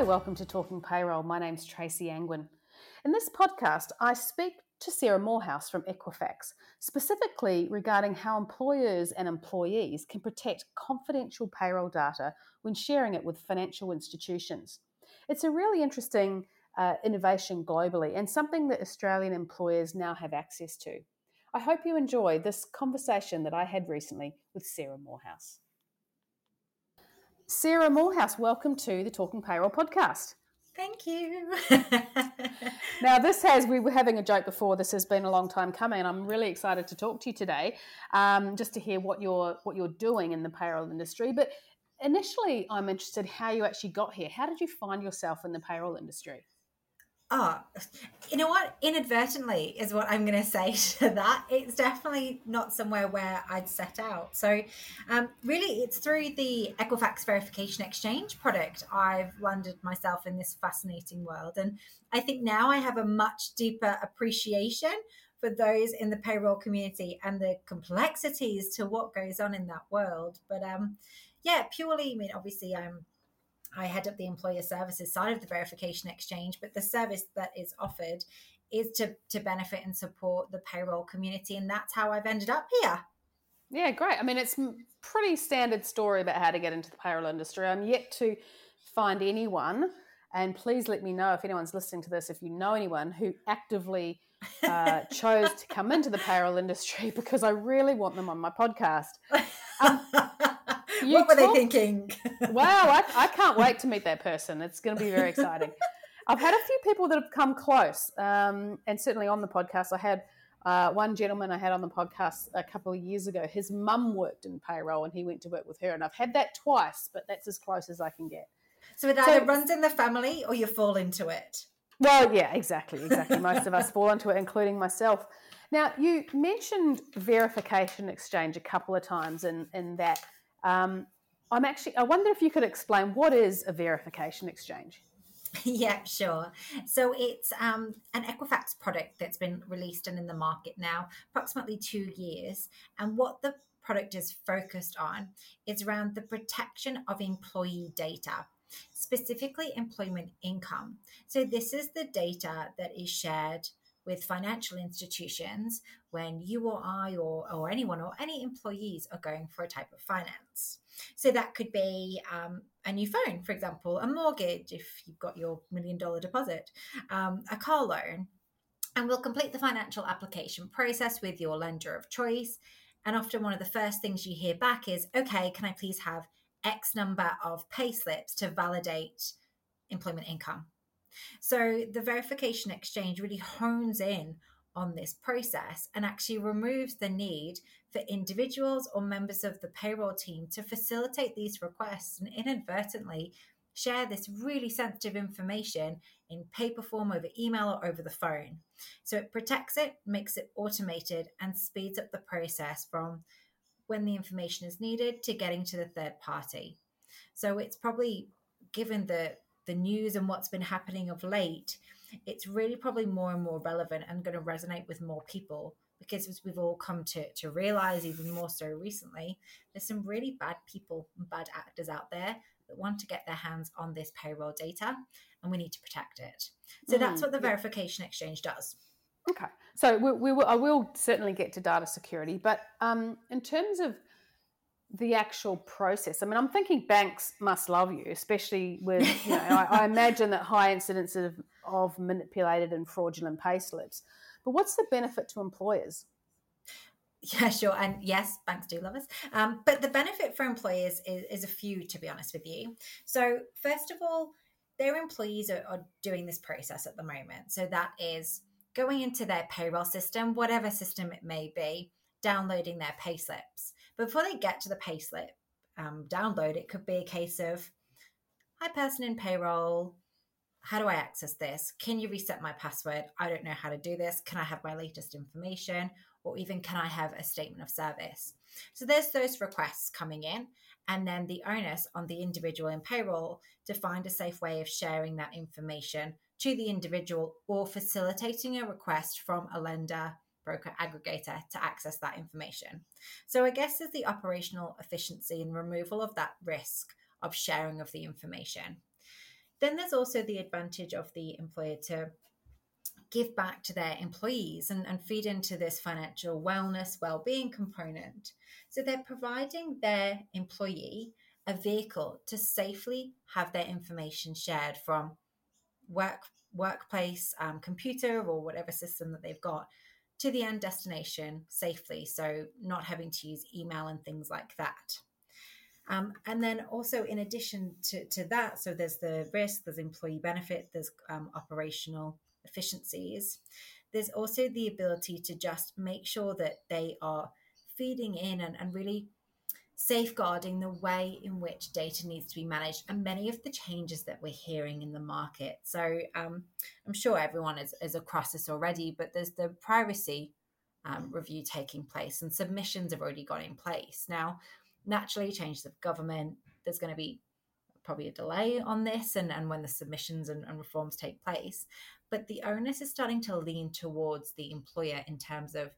Hi, welcome to Talking Payroll. My name's Tracy Angwin. In this podcast, I speak to Sarah Moorhouse from Equifax, specifically regarding how employers and employees can protect confidential payroll data when sharing it with financial institutions. It's a really interesting uh, innovation globally and something that Australian employers now have access to. I hope you enjoy this conversation that I had recently with Sarah Moorhouse. Sarah Moorhouse, welcome to the Talking Payroll podcast. Thank you. now, this has, we were having a joke before, this has been a long time coming. I'm really excited to talk to you today, um, just to hear what you're, what you're doing in the payroll industry. But initially, I'm interested how you actually got here. How did you find yourself in the payroll industry? Oh, you know what? Inadvertently is what I'm going to say to that. It's definitely not somewhere where I'd set out. So, um, really, it's through the Equifax Verification Exchange product I've landed myself in this fascinating world. And I think now I have a much deeper appreciation for those in the payroll community and the complexities to what goes on in that world. But um, yeah, purely, I mean, obviously, I'm I head up the employer services side of the verification exchange, but the service that is offered is to to benefit and support the payroll community, and that's how I've ended up here. Yeah, great. I mean, it's pretty standard story about how to get into the payroll industry. I'm yet to find anyone, and please let me know if anyone's listening to this, if you know anyone who actively uh, chose to come into the payroll industry, because I really want them on my podcast. Um, what were talk- they thinking? wow, I, I, can't wait to meet that person. It's going to be very exciting. I've had a few people that have come close, um, and certainly on the podcast, I had uh, one gentleman I had on the podcast a couple of years ago. His mum worked in payroll, and he went to work with her, and I've had that twice, but that's as close as I can get. So it either so, runs in the family, or you fall into it. Well, yeah, exactly, exactly. Most of us fall into it, including myself. Now, you mentioned verification exchange a couple of times in, in that um, I'm actually, I wonder if you could explain what is a verification exchange? Yeah, sure. So it's um, an Equifax product that's been released and in the market now approximately two years. And what the product is focused on is around the protection of employee data, specifically employment income. So this is the data that is shared with financial institutions when you or I or, or anyone or any employees are going for a type of finance. So that could be um, a new phone, for example, a mortgage if you've got your million dollar deposit, um, a car loan. And we'll complete the financial application process with your lender of choice. And often one of the first things you hear back is, okay, can I please have X number of pay slips to validate employment income? So the verification exchange really hones in on this process and actually removes the need for individuals or members of the payroll team to facilitate these requests and inadvertently share this really sensitive information in paper form over email or over the phone. So it protects it, makes it automated, and speeds up the process from when the information is needed to getting to the third party. So it's probably given the the news and what's been happening of late, it's really probably more and more relevant and going to resonate with more people because as we've all come to, to realize even more so recently, there's some really bad people and bad actors out there that want to get their hands on this payroll data and we need to protect it. So mm, that's what the yeah. verification exchange does. Okay. So we, we will, I will certainly get to data security, but um, in terms of the actual process. I mean, I'm thinking banks must love you, especially with, you know, I, I, imagine that high incidence of, of manipulated and fraudulent pay slips. But what's the benefit to employers? Yeah, sure. And yes, banks do love us. Um, but the benefit for employers is, is, a few, to be honest with you. So, first of all, their employees are, are doing this process at the moment. So, that is going into their payroll system, whatever system it may be, downloading their pay slips before they get to the payslip um, download, it could be a case of, "Hi, person in payroll. How do I access this? Can you reset my password? I don't know how to do this. Can I have my latest information? Or even can I have a statement of service? So there's those requests coming in, and then the onus on the individual in payroll to find a safe way of sharing that information to the individual or facilitating a request from a lender broker aggregator to access that information. So, I guess there's the operational efficiency and removal of that risk of sharing of the information. Then there's also the advantage of the employer to give back to their employees and, and feed into this financial wellness, well-being component. So they're providing their employee a vehicle to safely have their information shared from work workplace um, computer or whatever system that they've got to the end destination safely so not having to use email and things like that. Um, and then also in addition to, to that so there's the risk there's employee benefit there's um, operational efficiencies. There's also the ability to just make sure that they are feeding in and, and really safeguarding the way in which data needs to be managed and many of the changes that we're hearing in the market. So um, I'm sure everyone is, is across this already, but there's the privacy um, review taking place and submissions have already gone in place. Now, naturally, changes of government, there's going to be probably a delay on this and, and when the submissions and, and reforms take place. But the onus is starting to lean towards the employer in terms of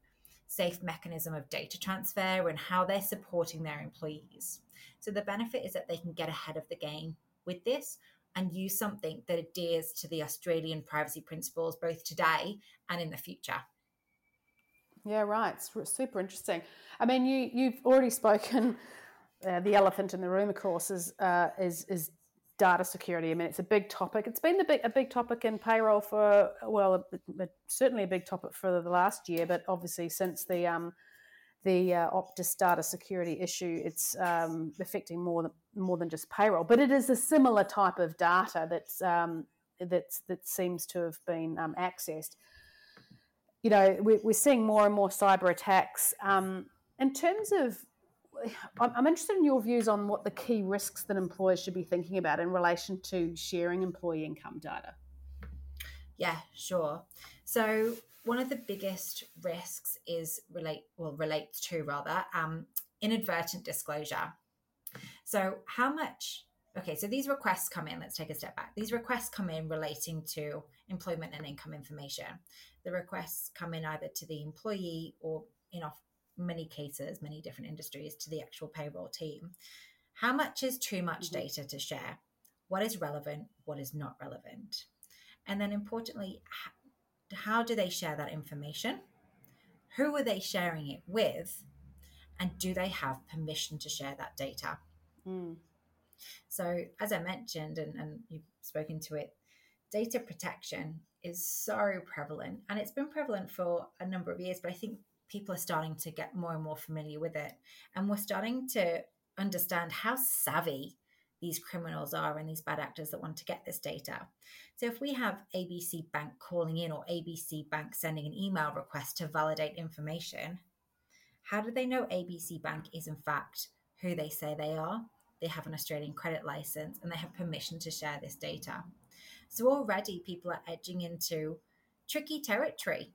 safe mechanism of data transfer and how they're supporting their employees. So the benefit is that they can get ahead of the game with this and use something that adheres to the Australian privacy principles both today and in the future. Yeah, right. It's super interesting. I mean, you you've already spoken. Uh, the elephant in the room, of course, is uh, is is data security. I mean, it's a big topic. It's been big, a big topic in payroll for, well, a, a, certainly a big topic for the last year, but obviously since the um, the uh, Optus data security issue, it's um, affecting more than more than just payroll. But it is a similar type of data that's um, that's that seems to have been um, accessed. You know, we, are seeing more and more cyber attacks. Um, in terms of I'm interested in your views on what the key risks that employers should be thinking about in relation to sharing employee income data. Yeah, sure. So one of the biggest risks is relate well relates to rather um, inadvertent disclosure. So how much? Okay, so these requests come in. Let's take a step back. These requests come in relating to employment and income information. The requests come in either to the employee or in off many cases, many different industries to the actual payroll team. How much is too much mm-hmm. data to share? What is relevant? What is not relevant? And then importantly, how do they share that information? Who are they sharing it with? And do they have permission to share that data? Mm. So, as I mentioned, and, and you've spoken to it, data protection is so prevalent and it's been prevalent for a number of years, but I think people are starting to get more and more familiar with it. And we're starting to understand how savvy these criminals are and these bad actors that want to get this data. So if we have ABC Bank calling in or ABC Bank sending an email request to validate information, how do they know ABC Bank is in fact who they say they are? They have an Australian credit license and they have permission to share this data. So already people are edging into tricky territory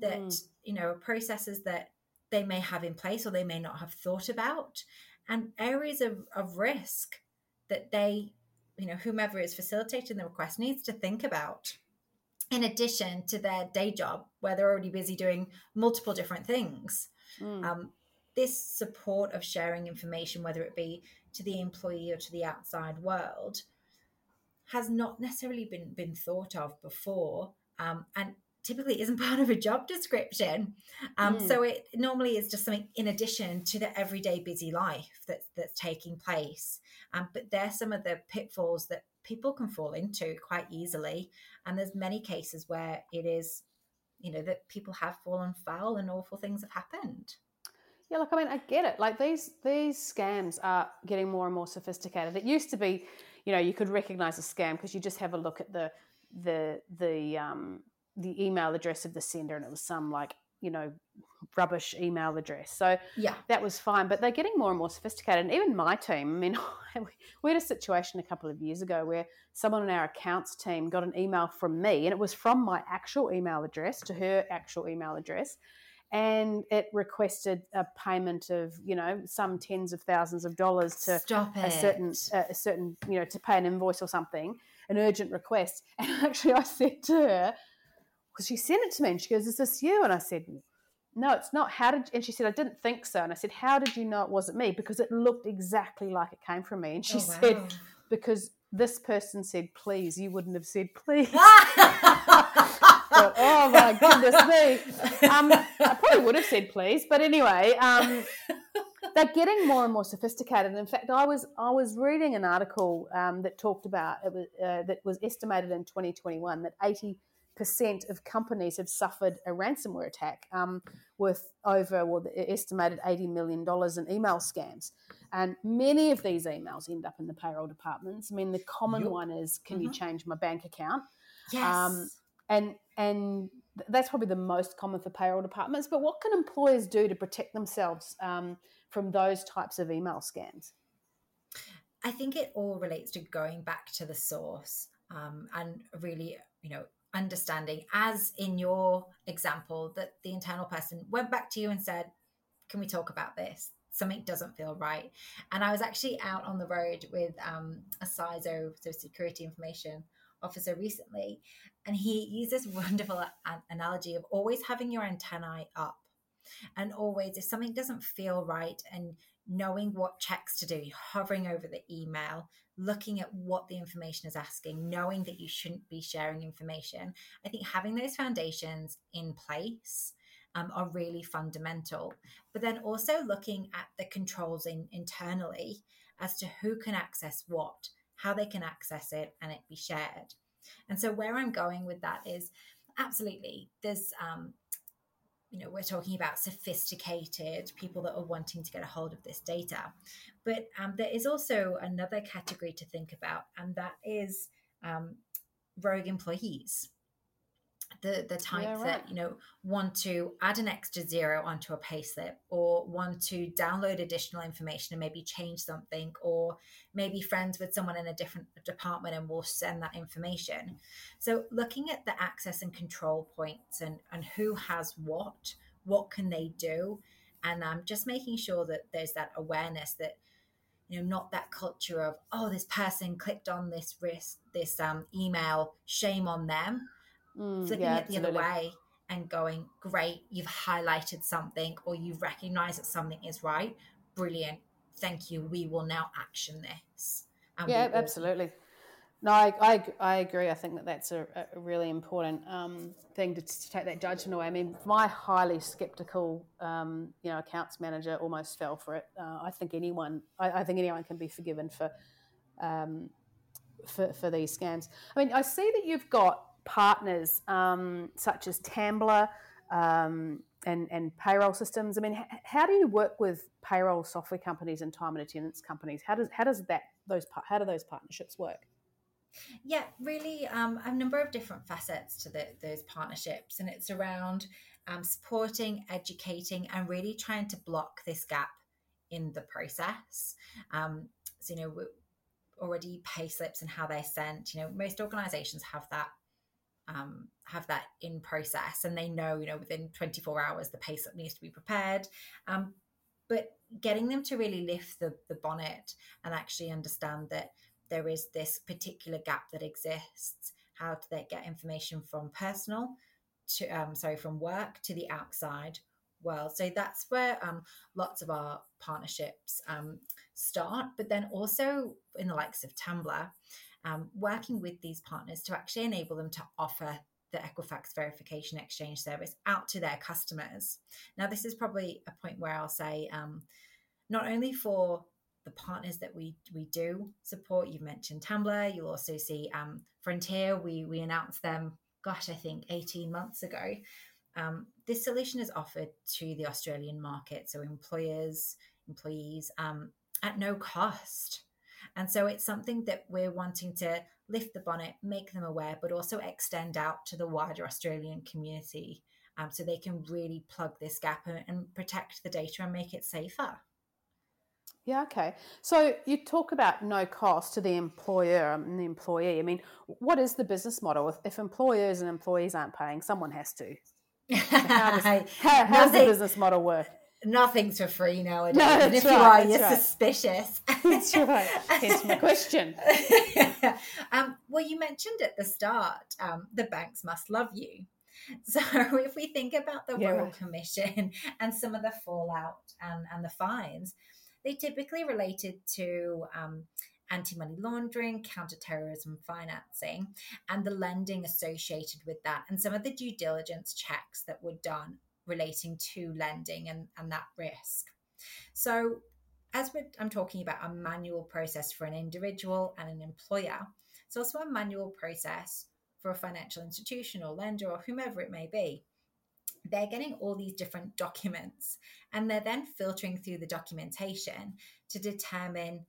that mm. you know processes that they may have in place or they may not have thought about and areas of, of risk that they you know whomever is facilitating the request needs to think about in addition to their day job where they're already busy doing multiple different things mm. um, this support of sharing information whether it be to the employee or to the outside world has not necessarily been been thought of before um, and typically isn't part of a job description. Um, mm. So it normally is just something in addition to the everyday busy life that's that's taking place. Um, but there's some of the pitfalls that people can fall into quite easily, and there's many cases where it is, you know, that people have fallen foul and awful things have happened. Yeah, look, I mean, I get it. Like these these scams are getting more and more sophisticated. It used to be, you know, you could recognize a scam because you just have a look at the the the um, the email address of the sender and it was some like you know rubbish email address. So yeah. that was fine but they're getting more and more sophisticated. And even my team i mean we had a situation a couple of years ago where someone on our accounts team got an email from me and it was from my actual email address to her actual email address. And it requested a payment of you know some tens of thousands of dollars to Stop a certain uh, a certain you know to pay an invoice or something an urgent request. And actually i said to her because she sent it to me and she goes, Is this you? And I said, No, it's not. How did and she said, I didn't think so. And I said, How did you know it wasn't me? Because it looked exactly like it came from me. And she oh, wow. said, Because this person said please, you wouldn't have said please. oh my goodness me. Um, I probably would have said please, but anyway, um, they're getting more and more sophisticated. In fact, I was I was reading an article um, that talked about it was, uh, that was estimated in 2021 that 80 percent of companies have suffered a ransomware attack um, worth over well estimated 80 million dollars in email scams and many of these emails end up in the payroll departments i mean the common yep. one is can mm-hmm. you change my bank account yes. Um, and and that's probably the most common for payroll departments. But what can employers do to protect themselves um, from those types of email scams? I think it all relates to going back to the source um, and really, you know, understanding, as in your example, that the internal person went back to you and said, "Can we talk about this?" Something doesn't feel right. And I was actually out on the road with um, a CISO, so security information officer recently, and he used this wonderful analogy of always having your antennae up. And always, if something doesn't feel right and knowing what checks to do, hovering over the email, looking at what the information is asking, knowing that you shouldn't be sharing information. I think having those foundations in place um, are really fundamental. But then also looking at the controls in, internally as to who can access what, how they can access it, and it be shared. And so where I'm going with that is absolutely there's um, you know we're talking about sophisticated people that are wanting to get a hold of this data. But um, there is also another category to think about and that is um, rogue employees the the type yeah, right. that you know want to add an extra zero onto a payslip or want to download additional information and maybe change something or maybe friends with someone in a different department and will send that information. So looking at the access and control points and and who has what what can they do? And um, just making sure that there's that awareness that you know not that culture of oh this person clicked on this risk this um, email shame on them mm, flipping yeah, it the other way and going, great, you've highlighted something or you've recognized that something is right. Brilliant. Thank you. We will now action this. yeah, will- absolutely. No, I, I, I, agree. I think that that's a, a really important um, thing to, to, take that judgment away. I mean, my highly skeptical, um, you know, accounts manager almost fell for it. Uh, I think anyone, I, I, think anyone can be forgiven for, um, for, for these scams. I mean, I see that you've got partners um, such as Tambla um, and, and payroll systems. I mean, h- how do you work with payroll software companies and time and attendance companies? How does how does that those how do those partnerships work? Yeah, really, um, a number of different facets to the, those partnerships, and it's around um, supporting, educating, and really trying to block this gap in the process. Um, so, you know, already pay slips and how they're sent. You know, most organizations have that um, have that in process and they know you know within 24 hours the pay slip needs to be prepared. Um, but getting them to really lift the, the bonnet and actually understand that there is this particular gap that exists how do they get information from personal to um, sorry from work to the outside world. So that's where um, lots of our partnerships um, start but then also in the likes of Tambla um, working with these partners to actually enable them to offer the Equifax verification exchange service out to their customers. Now, this is probably a point where I'll say, um, not only for the partners that we we do support, you've mentioned Tambla, you'll also see um, Frontier. We we announced them, gosh, I think 18 months ago. Um, this solution is offered to the Australian market, so employers, employees, um, at no cost. And so it's something that we're wanting to lift the bonnet, make them aware, but also extend out to the wider Australian community um, so they can really plug this gap and, and protect the data and make it safer. Yeah, okay. So you talk about no cost to the employer and the employee. I mean, what is the business model? If, if employers and employees aren't paying, someone has to. how does, how, how does the business model work? Nothing's for free nowadays. No, and if right, you are, you're right. suspicious. That's right. Hence my question. um, well, you mentioned at the start, um, the banks must love you. So if we think about the yeah, Royal right. Commission and some of the fallout and, and the fines, they typically related to um, anti money laundering, counter-terrorism financing, and the lending associated with that, and some of the due diligence checks that were done relating to lending and, and that risk. So, as I'm talking about a manual process for an individual and an employer, it's also a manual process for a financial institution or lender or whomever it may be. They're getting all these different documents and they're then filtering through the documentation to determine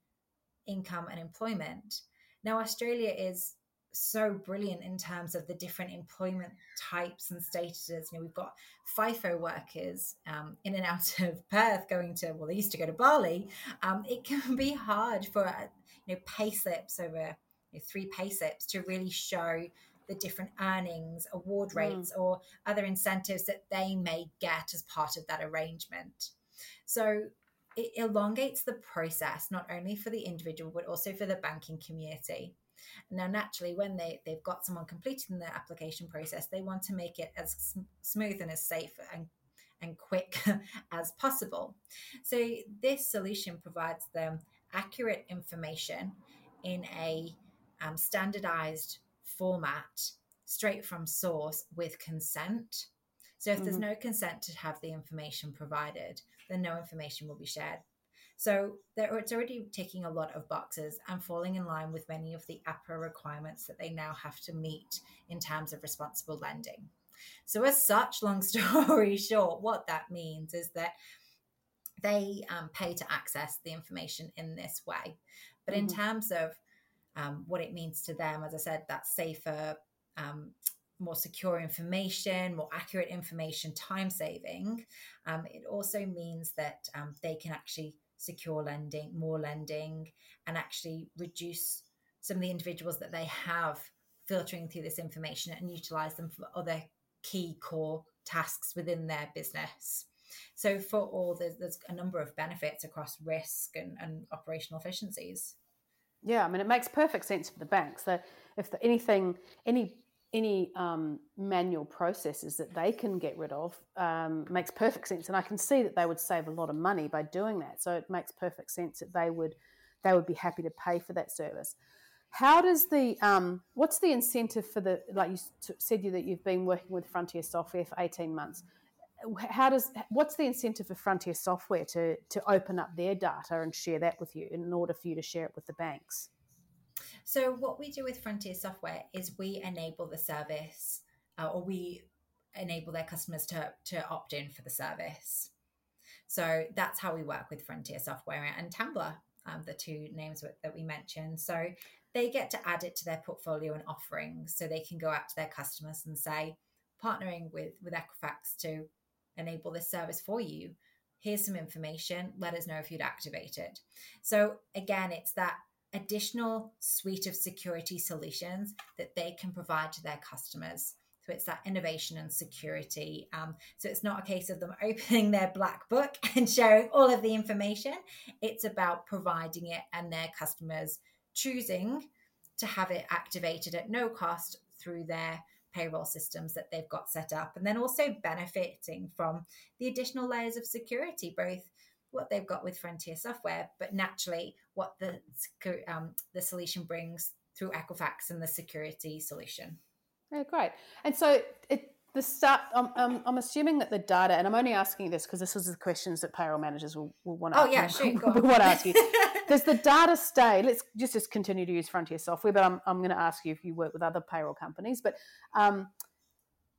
income and employment. Now, Australia is so brilliant in terms of the different employment types and statuses. You know, we've got FIFO workers um, in and out of Perth going to, well, they used to go to Bali. Um, it can be hard for, uh, you know, pay slips over you know, three pay slips to really show the different earnings, award mm. rates, mm. or other incentives that they may get as part of that arrangement. So it elongates the process not only for the individual but also for the banking community. Now, naturally, when they, they've got someone completing the application process, they want to make it as sm- smooth and as safe and, and quick as possible. So, this solution provides them accurate information in a um, standardized format straight from source with consent. So, if mm-hmm. there's no consent to have the information provided, then no information will be shared. So it's already ticking a lot of boxes and falling in line with many of the APRA requirements that they now have to meet in terms of responsible lending. So, as such, long story short, what that means is that they um, pay to access the information in this way. But mm-hmm. in terms of um, what it means to them, as I said, that safer, um, more secure information, more accurate information, time saving. Um, it also means that um, they can actually secure lending, more lending, and actually reduce some of the individuals that they have filtering through this information and utilize them for other key core tasks within their business. So, for all, there's, there's a number of benefits across risk and, and operational efficiencies. Yeah, I mean, it makes perfect sense for the banks that if the, anything, any any um, manual processes that they can get rid of um, makes perfect sense, and I can see that they would save a lot of money by doing that. So it makes perfect sense that they would they would be happy to pay for that service. How does the um, what's the incentive for the like you said you that you've been working with Frontier Software for eighteen months? How does what's the incentive for Frontier Software to to open up their data and share that with you in order for you to share it with the banks? So, what we do with Frontier Software is we enable the service, uh, or we enable their customers to, to opt in for the service. So, that's how we work with Frontier Software and Tambla, um, the two names that we mentioned. So, they get to add it to their portfolio and offerings. So, they can go out to their customers and say, partnering with, with Equifax to enable this service for you. Here's some information. Let us know if you'd activate it. So, again, it's that additional suite of security solutions that they can provide to their customers. So it's that innovation and security. Um, so it's not a case of them opening their black book and sharing all of the information. It's about providing it and their customers choosing to have it activated at no cost through their payroll systems that they've got set up. And then also benefiting from the additional layers of security, both what they've got with Frontier Software, but naturally what the um, the solution brings through Equifax and the security solution. Yeah, great. And so it, the start, I'm, assuming that the data, and I'm only asking this because this is the questions that payroll managers will, will want to. Oh yeah, sure. want to ask you. Does the data stay? Let's just just continue to use Frontier software, but I'm I'm going to ask you if you work with other payroll companies. But um,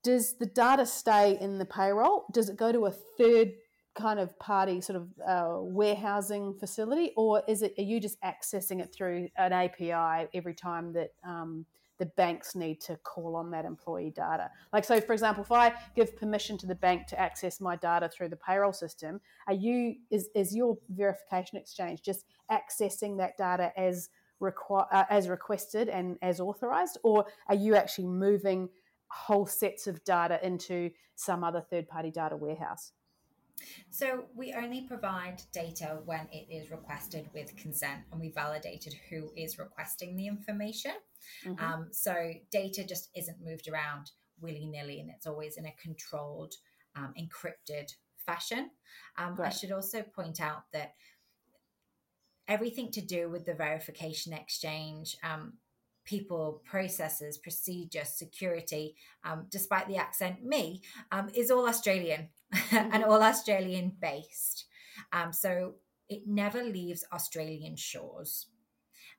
does the data stay in the payroll? Does it go to a third kind of party sort of uh, warehousing facility, or is it are you just accessing it through an API every time that um, the banks need to call on that employee data? Like, so for example, if I give permission to the bank to access my data through the payroll system, are you is is your verification exchange just accessing that data as requ- uh, as requested and as authorized, or are you actually moving whole sets of data into some other third party data warehouse? So we only provide data when it is requested with consent and we validated who is requesting the information. Mm-hmm. Um, so data just isn't moved around willy nilly and it's always in a controlled, um, encrypted fashion. Um, I should also point out that everything to do with the verification exchange, um, people, processes, procedure, security, um, despite the accent, me, um, is all Australian mm-hmm. and all Australian based. Um, so it never leaves Australian shores.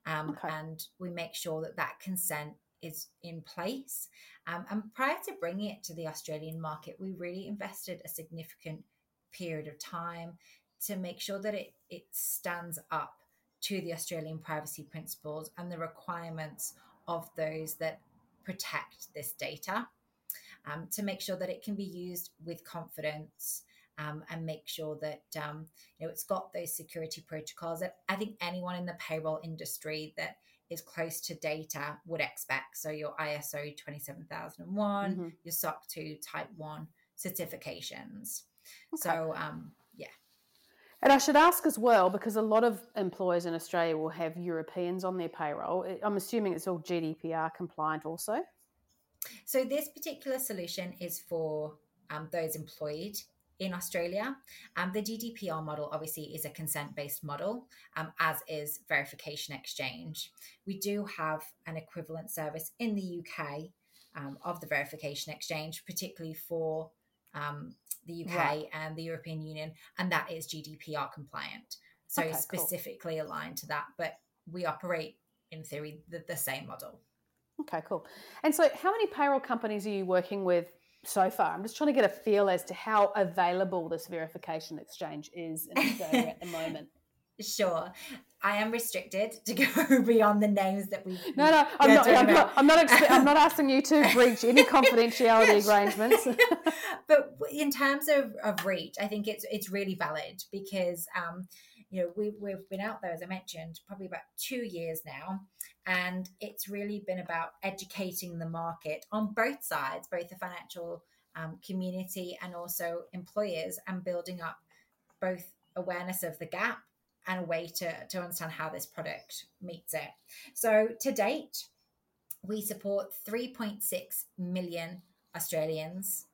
Um, okay. And we make sure that that consent is in place. Um, and prior to bringing it to the Australian market, we really invested a significant period of time to make sure that it, it stands up to the Australian privacy principles and the requirements of those that protect this data um, to make sure that it can be used with confidence um, and make sure that um, you know it's got those security protocols that I think anyone in the payroll industry that is close to data would expect. So your ISO 27001, mm-hmm. your SOC 2 Type 1 certifications. Okay. So um. And I should ask as well, because a lot of employers in Australia will have Europeans on their payroll. I'm assuming it's all GDPR compliant also. So this particular solution is for um, those employed in Australia. Um, the GDPR model obviously is a consent based model, um, as is verification exchange. We do have an equivalent service in the UK um, of the verification exchange, particularly for um, the UK right. and the European Union, and that is GDPR compliant. So okay, specifically cool. aligned to that, but we operate in theory the, the same model. Okay, cool. And so, how many payroll companies are you working with so far. I'm just trying to get a feel as to how available this verification exchange is in Australia at the moment. Sure. I am restricted to go beyond the names that we. No, no, I'm not. I'm not, I'm not, expe- I'm not. asking you to breach any confidentiality arrangements. but in terms of, of reach, I think it's it's really valid because um, you know, we, we've been out there, as I mentioned, probably about two years now. And it's really been about educating the market on both sides, both the financial um, community and also employers, and building up both awareness of the gap and a way to, to understand how this product meets it. So to date, we support 3.6 million Australians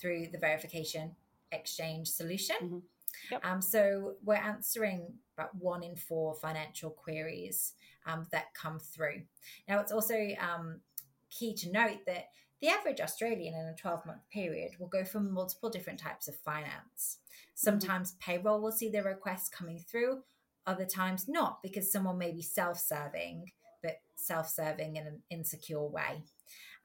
through the verification exchange solution. Mm-hmm. Yep. Um, so we're answering about one in four financial queries um, that come through. Now, it's also um, key to note that the average Australian in a 12 month period will go for multiple different types of finance. Sometimes mm-hmm. payroll will see the requests coming through, other times not, because someone may be self serving, but self serving in an insecure way.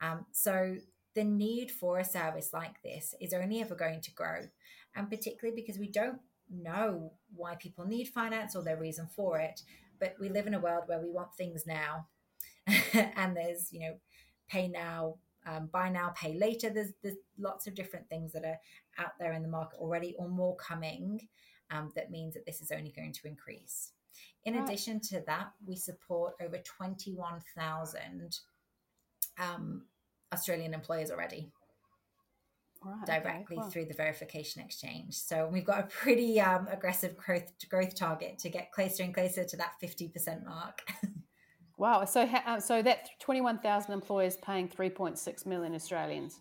Um, so the need for a service like this is only ever going to grow and particularly because we don't know why people need finance or their reason for it but we live in a world where we want things now and there's you know pay now um, buy now pay later there's there's lots of different things that are out there in the market already or more coming um, that means that this is only going to increase in right. addition to that we support over 21000 um, australian employers already right, directly okay, cool. through the verification exchange. So we've got a pretty um, aggressive growth growth target to get closer and closer to that fifty percent mark. wow! So uh, so that twenty one thousand employers paying three point six million Australians.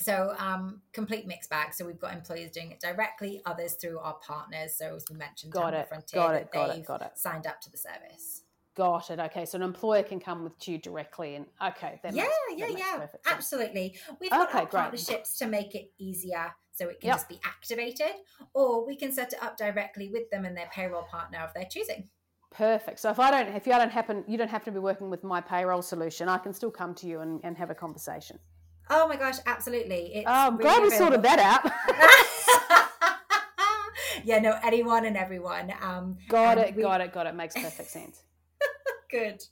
So um, complete mixed bag. So we've got employers doing it directly, others through our partners. So as we mentioned, got it, Frontier, got it, got it, got it. Signed up to the service. Got it. Okay, so an employer can come with you directly, and okay, that yeah, makes, yeah, that yeah, absolutely. We've got okay, partnerships to make it easier, so it can yep. just be activated, or we can set it up directly with them and their payroll partner of their choosing. Perfect. So if I don't, if you don't happen, you don't have to be working with my payroll solution. I can still come to you and, and have a conversation. Oh my gosh, absolutely! It's oh, I'm really glad we sorted that out. yeah, no, anyone and everyone. Um, got it, we... got it, got it. Makes perfect sense. Good.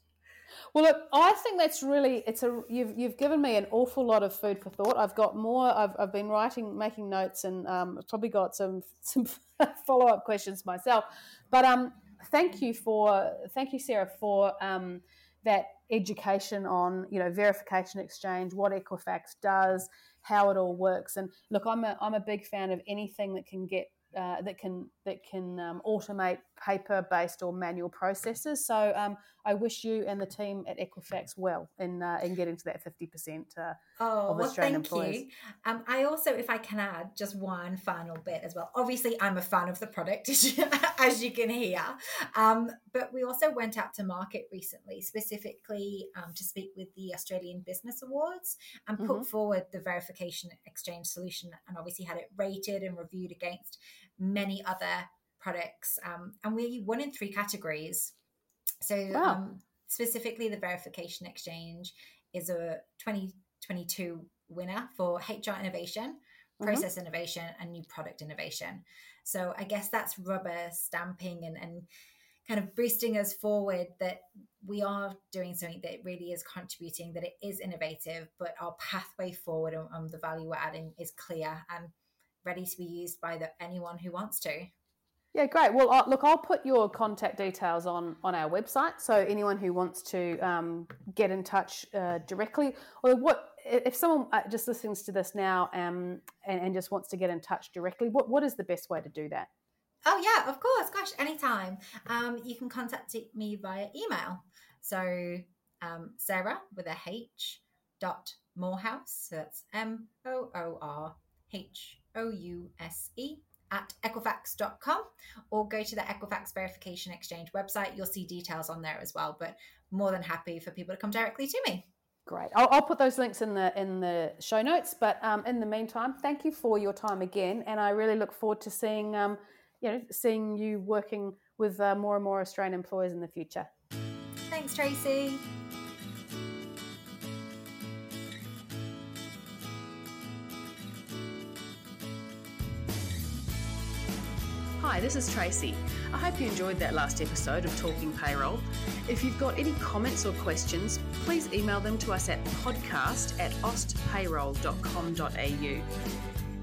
Well, look, I think that's really it's a you've you've given me an awful lot of food for thought. I've got more. I've, I've been writing, making notes, and um, probably got some some follow up questions myself. But um, thank you for thank you, Sarah, for um, that education on you know verification exchange, what Equifax does, how it all works. And look, I'm a I'm a big fan of anything that can get uh, that can that can um, automate paper based or manual processes. So um, I wish you and the team at Equifax well in uh, in getting to that fifty percent uh, oh, of well, Australian thank employees. You. Um, I also, if I can add just one final bit as well. Obviously, I'm a fan of the product, as you can hear. Um, but we also went out to market recently, specifically um, to speak with the Australian Business Awards and put Mhm. forward the verification exchange solution, and obviously had it rated and reviewed against many other products. Um, and we won in three categories. So, Wow. um, specifically, the verification exchange is a 2022 winner for HR innovation, Mhm. process innovation, and new product innovation. So, I guess that's rubber stamping and, and kind of boosting us forward that we are doing something that really is contributing, that it is innovative, but our pathway forward and, and the value we're adding is clear and ready to be used by the, anyone who wants to. Yeah, great. Well, uh, look, I'll put your contact details on on our website, so anyone who wants to um, get in touch uh, directly, or what if someone uh, just listens to this now um, and, and just wants to get in touch directly, what what is the best way to do that? Oh yeah, of course. Gosh, anytime. Um, you can contact me via email. So um, Sarah with a H dot Moorhouse. So that's M O O R H O U S E at equifax.com or go to the Equifax Verification Exchange website. You'll see details on there as well. But more than happy for people to come directly to me. Great. I'll, I'll put those links in the in the show notes. But um, in the meantime, thank you for your time again, and I really look forward to seeing um, you know seeing you working with uh, more and more Australian employers in the future. Thanks, Tracy. Hi, this is Tracy. I hope you enjoyed that last episode of Talking Payroll. If you've got any comments or questions, please email them to us at podcast at austpayroll.com.au.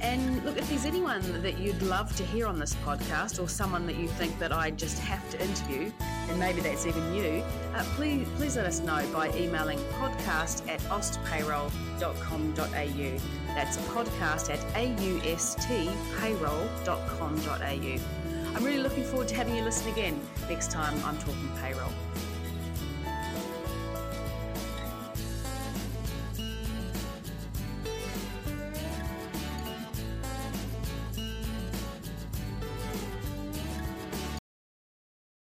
And look, if there's anyone that you'd love to hear on this podcast or someone that you think that I just have to interview, and maybe that's even you, uh, please, please let us know by emailing podcast at austpayroll.com.au. That's podcast at austpayroll.com.au. I'm really looking forward to having you listen again next time I'm talking payroll.